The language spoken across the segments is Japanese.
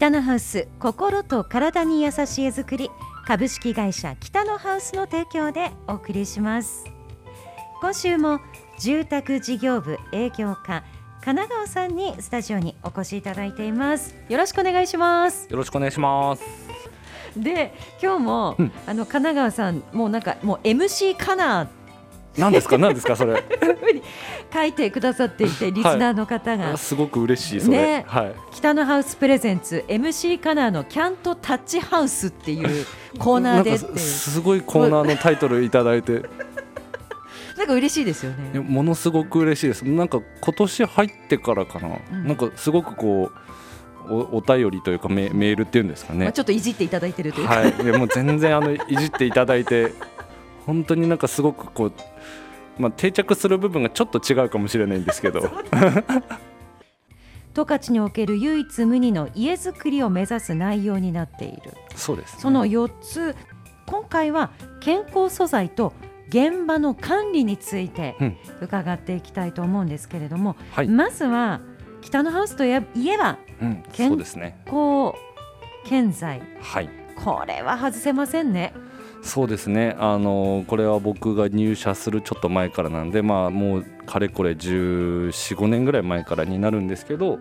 北のハウス心と体に優しい絵作り株式会社北のハウスの提供でお送りします。今週も住宅事業部営業課神奈川さんにスタジオにお越しいただいています。よろしくお願いします。よろしくお願いします。で今日も、うん、あの神奈川さんもうなんかもう MC カナー何ですか？何ですか？それ。書いてくださっていてリスナーの方が、はい、すごく嬉しいそれ、ね、はい、北のハウスプレゼンツ MC カナーのキャントタッチハウスっていう コーナーで。ってすごいコーナーのタイトルいただいて。なんか嬉しいですよね。ものすごく嬉しいです。なんか今年入ってからかな、うん、なんかすごくこうおお便りというかメメールっていうんですかね、まあ、ちょっといじっていただいてるというか、はい、もう全然あのいじっていただいて本当になんかすごくこうまあ、定着する部分がちょっと違うかもしれないんですけど。十勝における唯一無二の家づくりを目指す内容になっている。そうです、ね、その4つ。今回は健康素材と現場の管理について伺っていきたいと思うんですけれども、うんはい、まずは北のハウスといえば、うん、健康建材、はい、これは外せませんね。そうですね。あのこれは僕が入社するちょっと前からなんで、まあ、もうかれこれ1415年ぐらい前からになるんですけど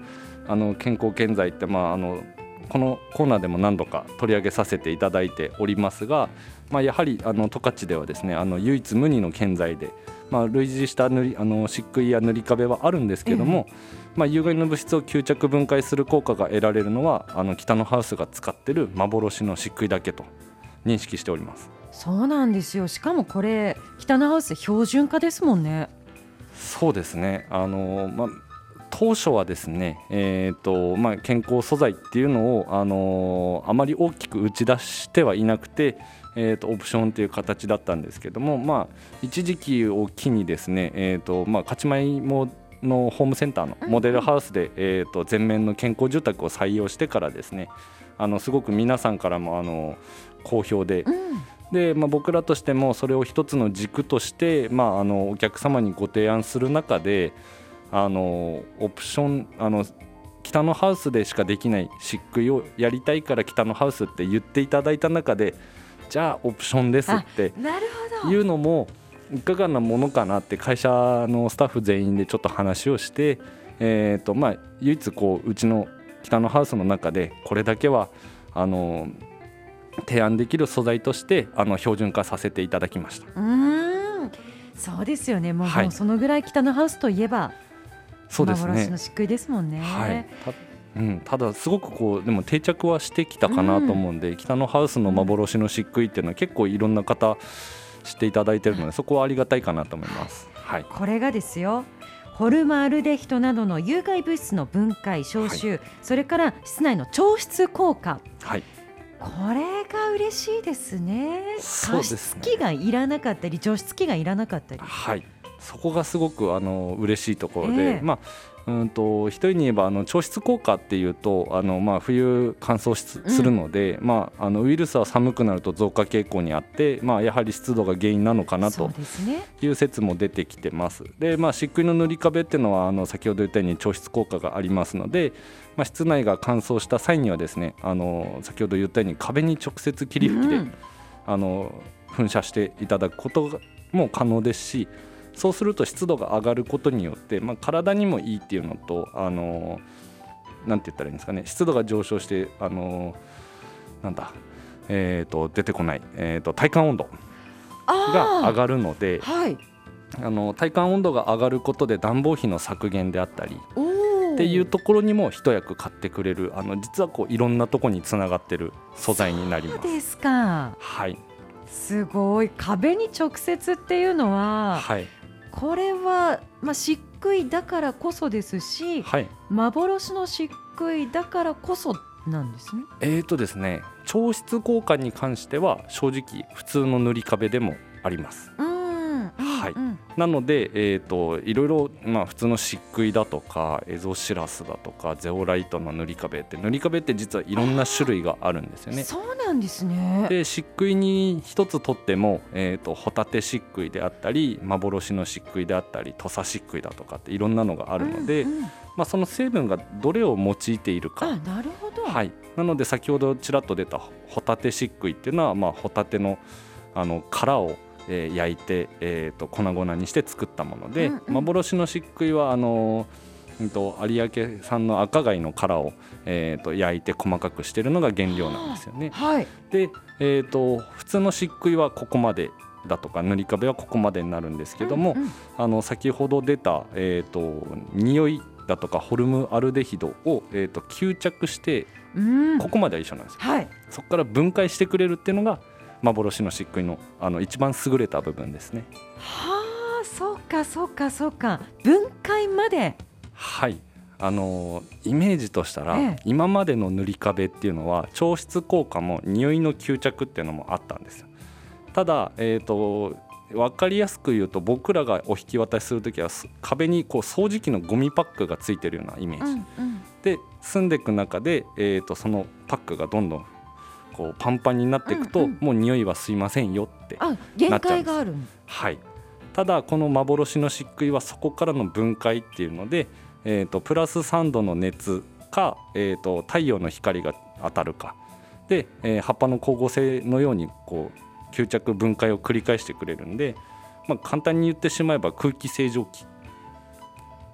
あの健康建材って、まあ、あのこのコーナーでも何度か取り上げさせていただいておりますが、まあ、やはり十勝ではですねあの唯一無二の建材で、まあ、類似した塗りあの漆喰や塗り壁はあるんですけども、まあ、有害の物質を吸着分解する効果が得られるのはあの北のハウスが使ってる幻の漆喰だけと認識しております。そうなんですよ。しかもこれ北のハウス標準化ですもんね。そうですね。あの、まあ当初はですね、えーとまあ、健康素材っていうのを、あのあまり大きく打ち出してはいなくて、えーと、オプションという形だったんですけども、まあ、一時期を機にですね、えーとまあ、勝ち米ものホームセンターのモデルハウスで、えーと全面の健康住宅を採用してからですねあのすごく皆さんからもあの好評で。うんで、まあ、僕らとしてもそれを一つの軸として、まあ、あのお客様にご提案する中であのオプションあの北のハウスでしかできない漆喰をやりたいから北のハウスって言っていただいた中でじゃあオプションですっていうのもいかがなものかなって会社のスタッフ全員でちょっと話をして、えーとまあ、唯一こううちの北のハウスの中でこれだけはあの提案できる素材としてあの標準化させていただきました。うん。そうですよね。もうはい、もうそのぐらい北のハウスといえばそうですね。の漆喰ですもんね。はい。うん、ただすごくこうでも定着はしてきたかなと思うんで、うん、北のハウスの幻の漆喰っていうのは結構いろんな方知っていただいてるのでそこはありがたいかなと思います。はい、これがですよ。ホルマアルデヒドなどの有害物質の分解消臭、はい、それから室内の調湿効果、はい、これが嬉しいですね。加湿器がいらなかったり除湿器がいらなかったり。はいそこがすごくあの嬉しいところで、えー、まあうんと一人に言えばあの調湿効果っていうとあの、まあ、冬乾燥するので、うん、まあ、あのウイルスは寒くなると増加傾向にあって、まあ、やはり湿度が原因なのかなという説も出てきてます。で、まあ、漆喰の塗り壁っていうのはあの先ほど言ったように調湿効果がありますので、まあ、室内が乾燥した際にはですねあの先ほど言ったように壁に直接霧吹きで、うん、あの噴射していただくことも可能ですしそうすると湿度が上がることによって、まあ、体にもいいっていうのとあのなんて言ったらいいんですかね湿度が上昇してあのなんだ、えーと、出てこない、えーと、体感温度が上がるので、はい、あの体感温度が上がることで暖房費の削減であったりっていうところにも一役買ってくれるあの実はこういろんなところにつながってる素材になります。そうですか。はい。すごい。壁に直接っていうのは、はい、これは、まあ、漆喰だからこそですし、はい、幻の漆喰だからこそなんですね。えーとですね調湿効果に関しては正直普通の塗り壁でもあります。うんはい、うん、なので、えーと、いろいろ、まあ、普通の漆喰だとかエゾシラスだとかゼオライトの塗り壁って塗り壁って実はいろんな種類があるんですよね。そうなんですね。で漆喰に一つとっても、えーと、ホタテ漆喰であったり幻の漆喰であったり土佐漆喰だとかっていろんなのがあるので、うんうん、まあ、その成分がどれを用いているか。なるほど、はい、なので先ほどちらっと出たホタテ漆喰っていうのは、まあ、ホタテのあの殻をえー、焼いて、えーと、粉々にして作ったもので、うんうん、幻の漆喰はあのー、と有明産の赤貝の殻を、えーと、焼いて細かくしてるのが原料なんですよね。はい、で、えーと、普通の漆喰はここまでだとか塗り壁はここまでになるんですけども、うんうん、あの先ほど出た、えー、と匂いだとかホルムアルデヒドを、えー、と吸着して、ここまでは一緒なんですよ、はい、そこから分解してくれるっていうのが幻の漆喰のあの一番優れた部分ですね。はあそうかそうかそうか。分解まで。はい。あのイメージとしたら、ええ、今までの塗り壁っていうのは調湿効果も匂いの吸着っていうのもあったんですただ、えーと、分かりやすく言うと僕らがお引き渡しする時は壁にこう掃除機のゴミパックがついてるようなイメージ、うんうん、で住んでいく中で、えーとそのパックがどんどんこうパンパンになっていくと、うんうん、もう匂いは吸いませんよってなっちゃうんです。はい。ただこの幻の漆喰はそこからの分解っていうので、えーと、プラス3度の熱か、えーと、太陽の光が当たるか。で、えー、葉っぱの光合成のようにこう吸着分解を繰り返してくれるんで、まあ、簡単に言ってしまえば空気清浄機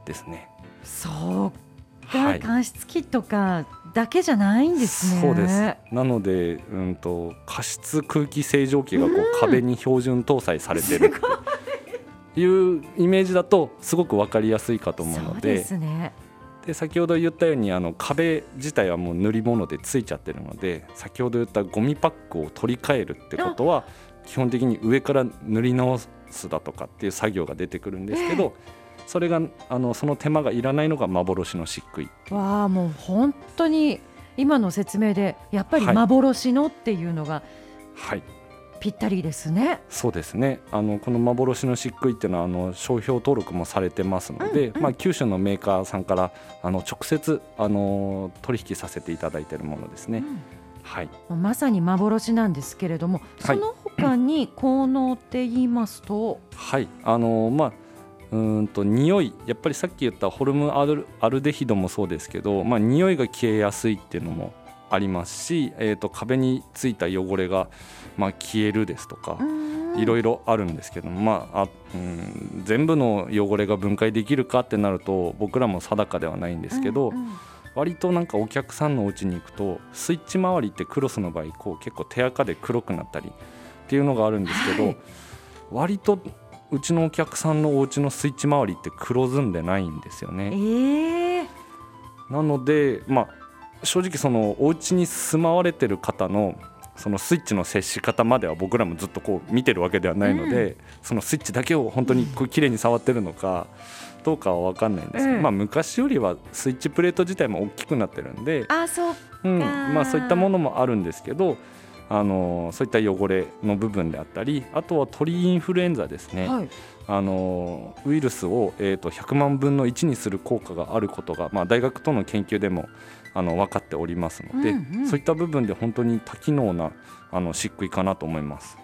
ですね。そうか、はい、加湿器とかだけじゃないんですね。そうです。なので、うんと、加湿空気清浄機がこう、壁に標準搭載されてる。いうイメージだとすごく分かりやすいかと思うので。でね、で先ほど言ったようにあの壁自体はもう塗り物でついちゃってるので先ほど言ったゴミパックを取り替えるってことは基本的に上から塗り直すだとかっていう作業が出てくるんですけど、それがあのその手間がいらないのが幻の漆喰わあもう本当に今の説明でやっぱり幻のっていうのが、はい、ぴったりですね。そうですね。あのこの幻の漆喰っていうのはあの商標登録もされてますので、うんうん、まあ九州のメーカーさんからあの直接あの取引させていただいているものですね。うん、はい。まさに幻なんですけれども、その他に効能って言いますと、はい、あのまあうんと匂いやっぱりさっき言ったホルムアルデヒドもそうですけど、まあ、匂いが消えやすいっていうのもありますし、えー、と壁についた汚れが、まあ、消えるですとかいろいろあるんですけども、まあ、あうん全部の汚れが分解できるかってなると僕らも定かではないんですけど、うんうん、割となんかお客さんのお家に行くとスイッチ周りってクロスの場合こう結構手垢で黒くなったりっていうのがあるんですけど、はい、割とうちのお客さんのお家のスイッチ周りって黒ずんでないんですよね。えー、なので、まあ、正直そのお家に住まわれてる方のそのスイッチの接し方までは僕らもずっとこう見てるわけではないので、うん、そのスイッチだけを本当にこう綺麗に触ってるのかどうかは分かんないんですけど、うん、まあ、昔よりはスイッチプレート自体も大きくなってるんであそう、うんまあ、そういったものもあるんですけどあのそういった汚れの部分であったりあとは鳥インフルエンザですね、はい、あのウイルスを、えーと、100万分の1にする効果があることが、まあ、大学との研究でもあの分かっておりますので、うんうん、そういった部分で本当に多機能なあの漆喰かなと思います。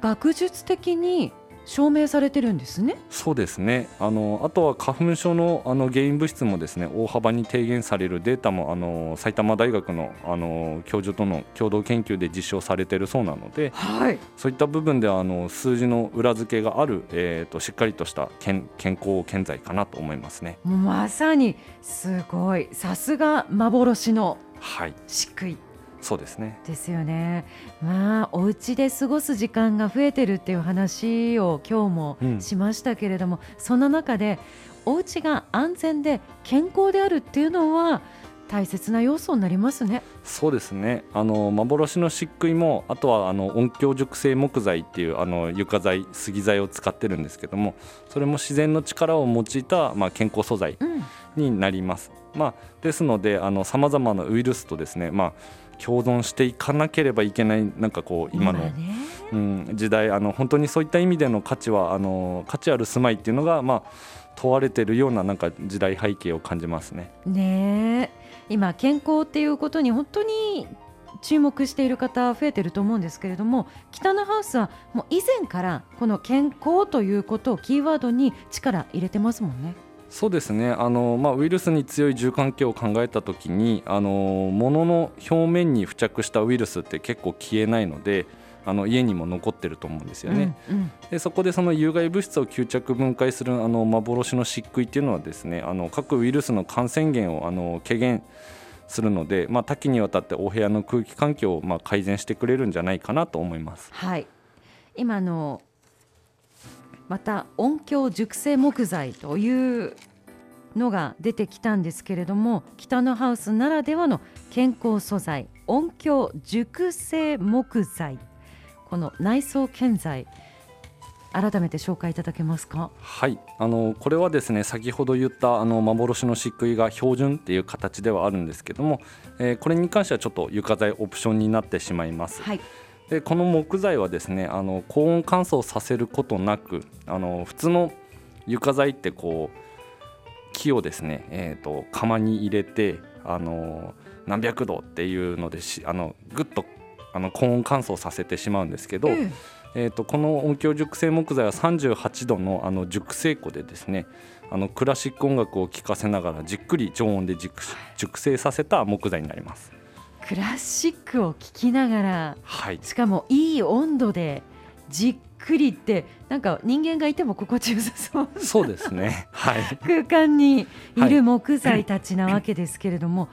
学術的に証明されてるんですね。そうですね。あのあとは花粉症のあの原因物質もですね大幅に低減されるデータもあの埼玉大学のあの教授との共同研究で実証されているそうなので、はい、そういった部分ではあの数字の裏付けがあるえっ、ー、としっかりとした健健康健在かなと思いますね。まさにすごいさすが幻の漆喰。はいそうですねですよね。まあお家で過ごす時間が増えてるっていう話を今日もしましたけれども、うん、その中でお家が安全で健康であるっていうのは大切な要素になりますね。そうですね。あの幻の漆喰もあとはあの音響熟成木材っていうあの床材杉材を使ってるんですけども、それも自然の力を用いたまあ健康素材になります。うん、まあですのであの様々なウイルスとですね、まあ共存していかなければいけないなんかこう今の、うん、時代あの本当にそういった意味での価値はあの価値ある住まいっていうのがまあ問われているようななんか時代背景を感じますね。ね今健康っていうことに本当に注目している方増えてると思うんですけれども北のハウスはもう以前からこの健康ということをキーワードに力入れてますもんね。そうですねあの、まあ、ウイルスに強い住環境を考えた時にあの物の表面に付着したウイルスって結構消えないのであの家にも残ってると思うんですよね。うんうん、でそこでその有害物質を吸着分解するあの幻の漆喰っていうのはですねあの各ウイルスの感染源をあの軽減するので、まあ、多岐にわたってお部屋の空気環境をまあ改善してくれるんじゃないかなと思います。はい今のまた音響熟成木材というのが出てきたんですけれども北のハウスならではの健康素材音響熟成木材。この内装建材改めて紹介いただけますか？はい。あのこれはですね先ほど言ったあの幻の漆喰が標準っていう形ではあるんですけども、えー、これに関してはちょっと床材オプションになってしまいます。はいでこの木材はですねあの高温乾燥させることなくあの普通の床材ってこう木をですね、えーと、窯に入れてあの何百度っていうのでしあのぐっとあの高温乾燥させてしまうんですけど、えーと、この音響熟成木材は38度のあの熟成庫でですねあのクラシック音楽を聴かせながらじっくり常温で熟成させた木材になります。クラシックを聴きながら、はい、しかもいい温度でじっくりってなんか人間がいても心地よさそうそうですね、はい、空間にいる木材たちなわけですけれども、はい、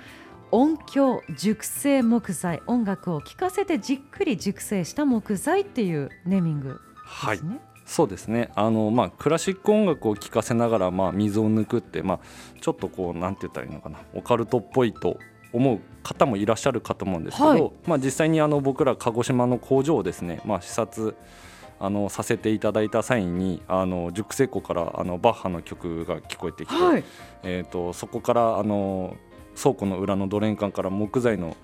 音響熟成木材音楽を聴かせてじっくり熟成した木材っていうネーミングですね。はい。そうですね。あの、まあ、クラシック音楽を聴かせながら、まあ、水を抜くって、まあ、ちょっとこうなんて言ったらいいのかな。オカルトっぽいと思う方もいらっしゃるかと思うんですけど、はい、まあ、実際にあの僕ら鹿児島の工場をですね、まあ、視察あのさせていただいた際にあの熟成庫からあのバッハの曲が聞こえてきて、はい、えーと、そこからあの倉庫の裏のドレン管から木材の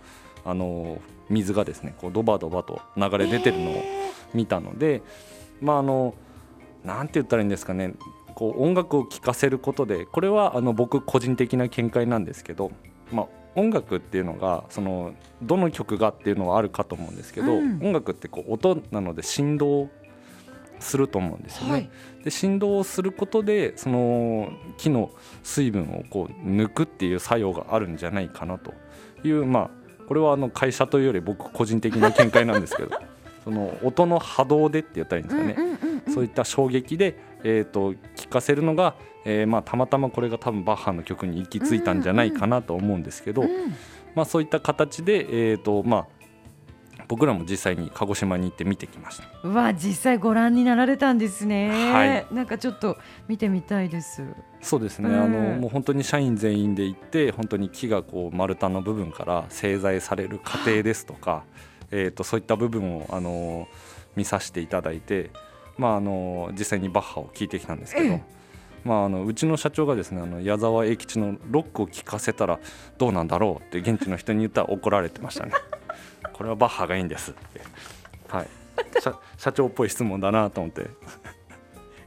あの水がですねこうドバドバと流れ出てるのを見たので、えー、まああのなんて言ったらいいんですかねこう音楽を聴かせることでこれはあの僕個人的な見解なんですけど、まあ、音楽っていうのがそのどの曲がっていうのはあるかと思うんですけど、うん、音楽ってこう音なので振動すると思うんですよね。はい、で振動をすることでその木の水分をこう抜くっていう作用があるんじゃないかなというまあこれはあの会社というより僕個人的な見解なんですけど その音の波動でって言ったらいいんですかね、そういった衝撃で、えーと、聞かせるのが、えーまあ、たまたまこれが多分バッハの曲に行き着いたんじゃないかなと思うんですけど、まあ、そういった形で、えーとまあ、僕らも実際に鹿児島に行って見てきました。うわ実際ご覧になられたんですね。はい。なんかちょっと見てみたいです。そうですね、あのもう本当に社員全員で行って本当に木がこう丸太の部分から製材される過程ですとか、えーと、そういった部分をあの見させていただいて、まあ、あの実際にバッハを聞いてきたんですけど、まあ、あのうちの社長がですねあの矢沢永吉のロックを聴かせたらどうなんだろうって現地の人に言ったら怒られてましたね。これはバッハがいいんですって、はい、社社長っぽい質問だなと思って。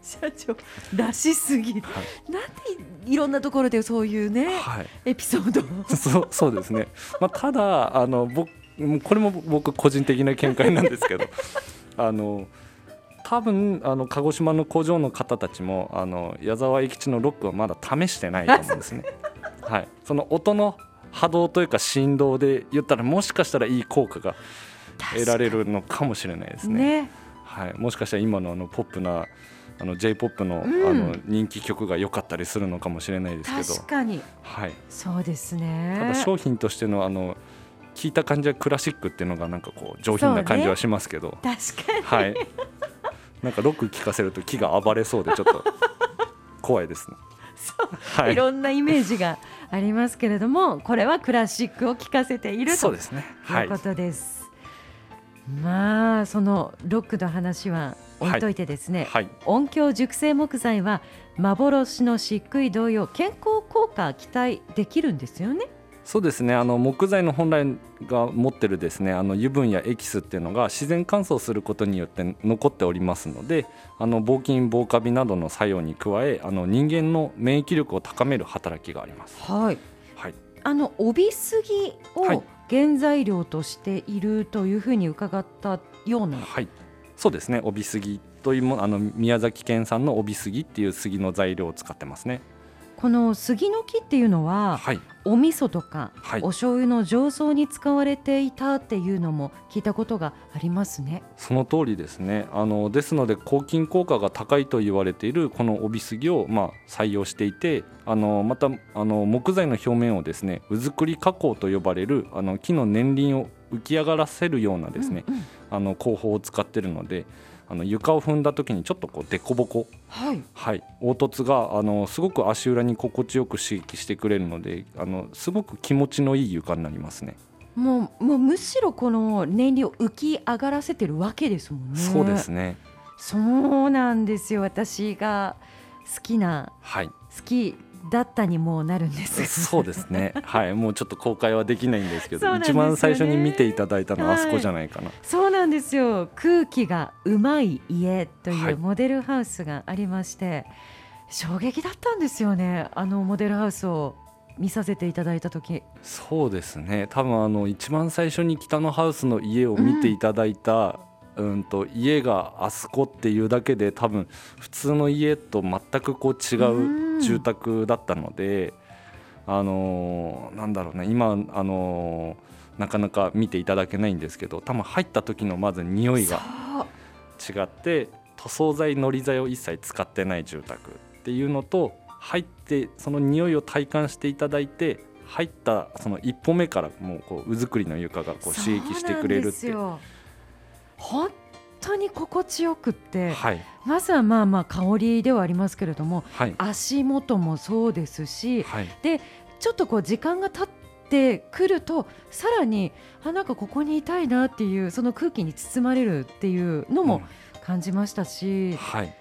社長らしすぎる、はい、なんでいろんなところでそういうね、はい、エピソードそうそうですね、まあ、ただあの僕これも僕個人的な見解なんですけどあの多分あの鹿児島の工場の方たちもあの矢沢永吉のロックはまだ試してないと思うんですね。はい、その音の波動というか振動で言ったらもしかしたらいい効果が得られるのかもしれないですね。ね。はい、もしかしたら今のあのポップなあの J−POP の,、あの人気曲が良かったりするのかもしれないですけど。確かに、はい、そうですね。ただ商品としてのあの聞いた感じはクラシックっていうのがなんかこう上品な感じはしますけど、ね、確かに、はい、なんかロック聞かせると木が暴れそうでちょっと怖いですね。はい、いろんなイメージがありますけれどもこれはクラシックを聴かせているということです。まあそのロックの話は置いといてですね、はいはい、音響熟成木材は幻の漆喰同様健康効果期待できるんですよね。そうですね。あの木材の本来が持ってるですねあの油分やエキスっていうのが自然乾燥することによって残っておりますのであの防菌防カビなどの作用に加えあの人間の免疫力を高める働きがあります。はい、はい、あの帯杉を原材料としているというふうに伺ったような、はい、そうですね。帯杉というもあの宮崎県産の帯杉っていう杉の材料を使ってますね。この杉の木っていうのは、はい、お味噌とか、はい、お醤油の醸造に使われていたっていうのも聞いたことがありますね。その通りですね。あのですので抗菌効果が高いと言われているこの帯杉をまあ採用していて、あのまたあの木材の表面をですね、うずくり加工と呼ばれるあの木の年輪を浮き上がらせるようなですね、うんうん、あの工法を使っているので。あの床を踏んだ時にちょっとこう凸凹、はい、はい、凹凸があのすごく足裏に心地よく刺激してくれるのであのすごく気持ちのいい床になりますね。もうもうむしろこの燃料浮き上がらせてるわけですもんね。そうですね。そうなんですよ。私が好きな、はい、好きだったにもなるんです。そうですね。はい。もうちょっと公開はできないんですけど、ね、一番最初に見ていただいたのはあそこじゃないかな、はい、そうなんですよ。空気がうまい家というモデルハウスがありまして、はい、衝撃だったんですよね。あのモデルハウスを見させていただいた時。そうですね。多分あの一番最初に北のハウスの家を見ていただいた、うんうんと家があそこっていうだけで多分普通の家と全くこう違う住宅だったので、あのー、なんだろうね今、あのー、なかなか見ていただけないんですけど多分入った時のまず匂いが違って塗装剤のり剤を一切使ってない住宅っていうのと入ってその匂いを体感していただいて入ったその一歩目からもうこううずくりの床がこう刺激してくれるって本当に心地よくって、はい、まずはまあまあ香りではありますけれども、はい、足元もそうですし、はい、でちょっとこう時間が経ってくるとさらにあなんかここにいたいなっていうその空気に包まれるっていうのも感じましたし、うん、はい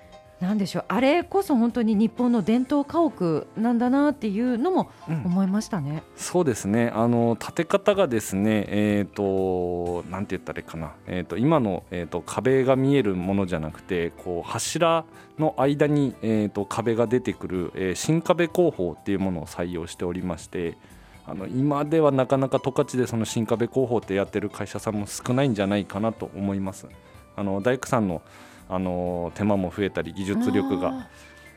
なんでしょうあれこそ本当に日本の伝統家屋なんだなっていうのも思いましたね。うん、そうですねあの建て方がですねえっ、ー、となんて言ったらいいかなえっ、ー、と今のえっ、ー、と壁が見えるものじゃなくてこう柱の間にえっ、と壁が出てくる、え新壁工法っていうものを採用しておりまして。あの今ではなかなか十勝でその新壁工法ってやってる会社さんも少ないんじゃないかなと思います。あの大工さんのあの手間も増えたり技術力が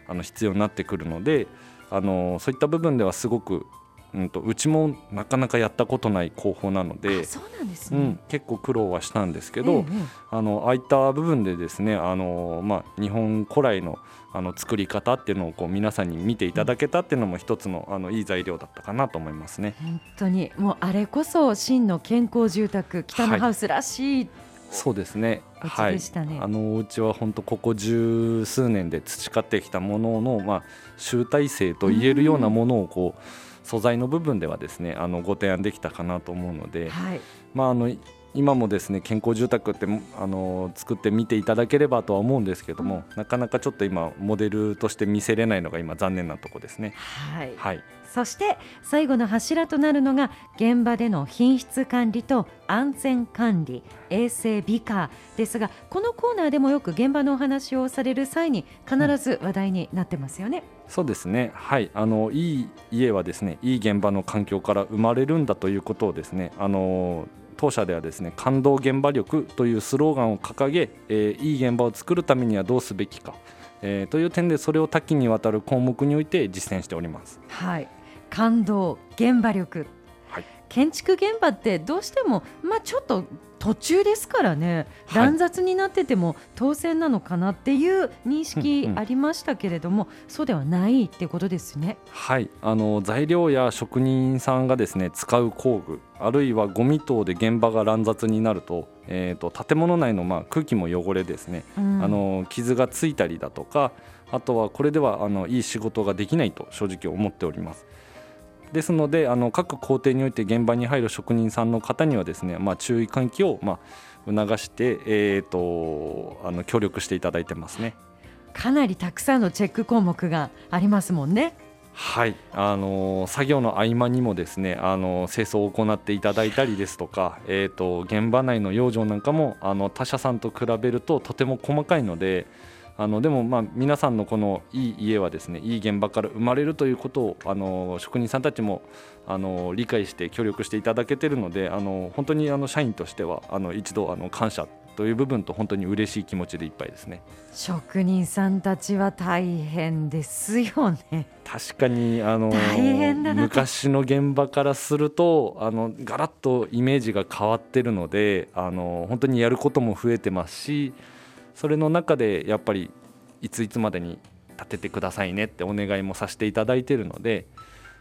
あの必要になってくるのであのそういった部分ではすごくうんと、うちもなかなかやったことない工法なのでそうなんですね、うん、結構苦労はしたんですけど、ええ、あのああいった部分でですねあの、まあ、日本古来のあの作り方っていうのをこう皆さんに見ていただけたっていうのも一つのあのいい材料だったかなと思いますね。本当に。もうあれこそ真の健康住宅北のハウスらしい、はいそうですね。はい。あのお家は本当ここ十数年で培ってきたもののまあ集大成と言えるようなものをこう素材の部分ではですねあのご提案できたかなと思うので、はい、まああの今もですね健康住宅ってあの作ってみていただければとは思うんですけども、うん、なかなかちょっと今モデルとして見せれないのが今残念なとこですね。はい、はい、そして最後の柱となるのが現場での品質管理と安全管理衛生美化ですがこのコーナーでもよく現場のお話をされる際に必ず話題になってますよね。うん、そうですねはいあのいい家はですねいい現場の環境から生まれるんだということをですねあの当社ではですね感動現場力というスローガンを掲げ、えー、いい現場を作るためにはどうすべきか、えー、という点でそれを多岐にわたる項目において実践しております。はい感動現場力、はい、建築現場ってどうしても、まあ、ちょっと途中ですからね、乱雑になってても当選なのかなっていう認識ありましたけれども、うんうん、そうではないってことですね。はい。あの材料や職人さんがですね使う工具あるいはゴミ等で現場が乱雑になると,、えーと、建物内のまあ空気も汚れですね、うん、あの傷がついたりだとかあとはこれではあのいい仕事ができないと正直思っております。ですのであの各工程において現場に入る職人さんの方にはですね、まあ、注意喚起を、まあ、促して、えーと、あの協力していただいてますねかなりたくさんのチェック項目がありますもんね。はい、あの作業の合間にもですね、あの清掃を行っていただいたりですとか、えーと、現場内の養生なんかもあの他社さんと比べるととても細かいので、あのでもまあ皆さんのこのいい家はですねいい現場から生まれるということをあの職人さんたちもあの理解して協力していただけているのであの本当にあの社員としてはあの一度あの感謝という部分と本当に嬉しい気持ちでいっぱいですね。職人さんたちは大変ですよね。確かにあの昔の現場からするとあのガラッとイメージが変わってるのであの本当にやることも増えてますしそれの中でやっぱりいついつまでに立ててくださいねってお願いもさせていただいているので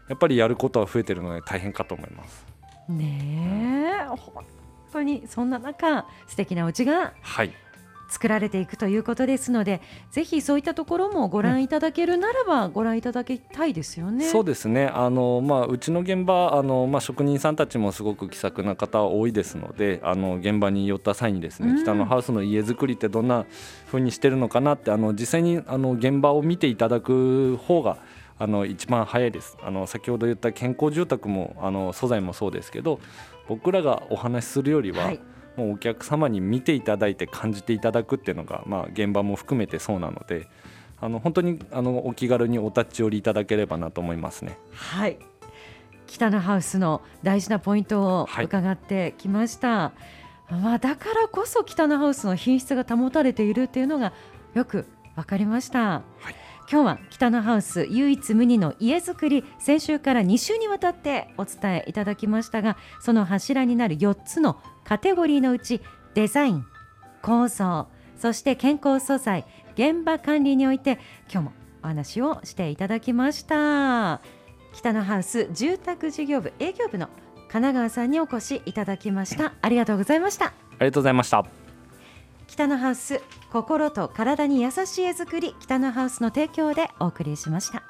やっぱりやることは増えてるので大変かと思います。ねえ、本当にそんな中素敵なお家が作られていくということですので、はい、ぜひそういったところもご覧いただけるならばご覧いただきたいですよね。そうですね。あの、まあ、うちの現場あの、まあ、職人さんたちもすごく気さくな方多いですのであの現場に寄った際にですね、うん、北のハウスの家づくりってどんなふうにしてるのかなってあの実際にあの現場を見ていただく方があの一番早いです。あの先ほど言った健康住宅もあの素材もそうですけど僕らがお話しするよりは、はい、もうお客様に見ていただいて感じていただくっていうのが、まあ、現場も含めてそうなのであの本当にあのお気軽にお立ち寄りいただければなと思いますね。はい北のハウスの大事なポイントを伺ってきました、はい、まあ、だからこそ北のハウスの品質が保たれているっていうのがよく分かりました。はい今日は北のハウス唯一無二の家づくり先週から2週にわたってお伝えいただきましたがその柱になる4つのカテゴリーのうちデザイン構造そして健康素材現場管理において今日もお話をしていただきました。北のハウス住宅事業部営業部の神奈川さんにお越しいただきました。ありがとうございました。ありがとうございました。北のハウス心と体に優しい絵作り北のハウスの提供でお送りしました。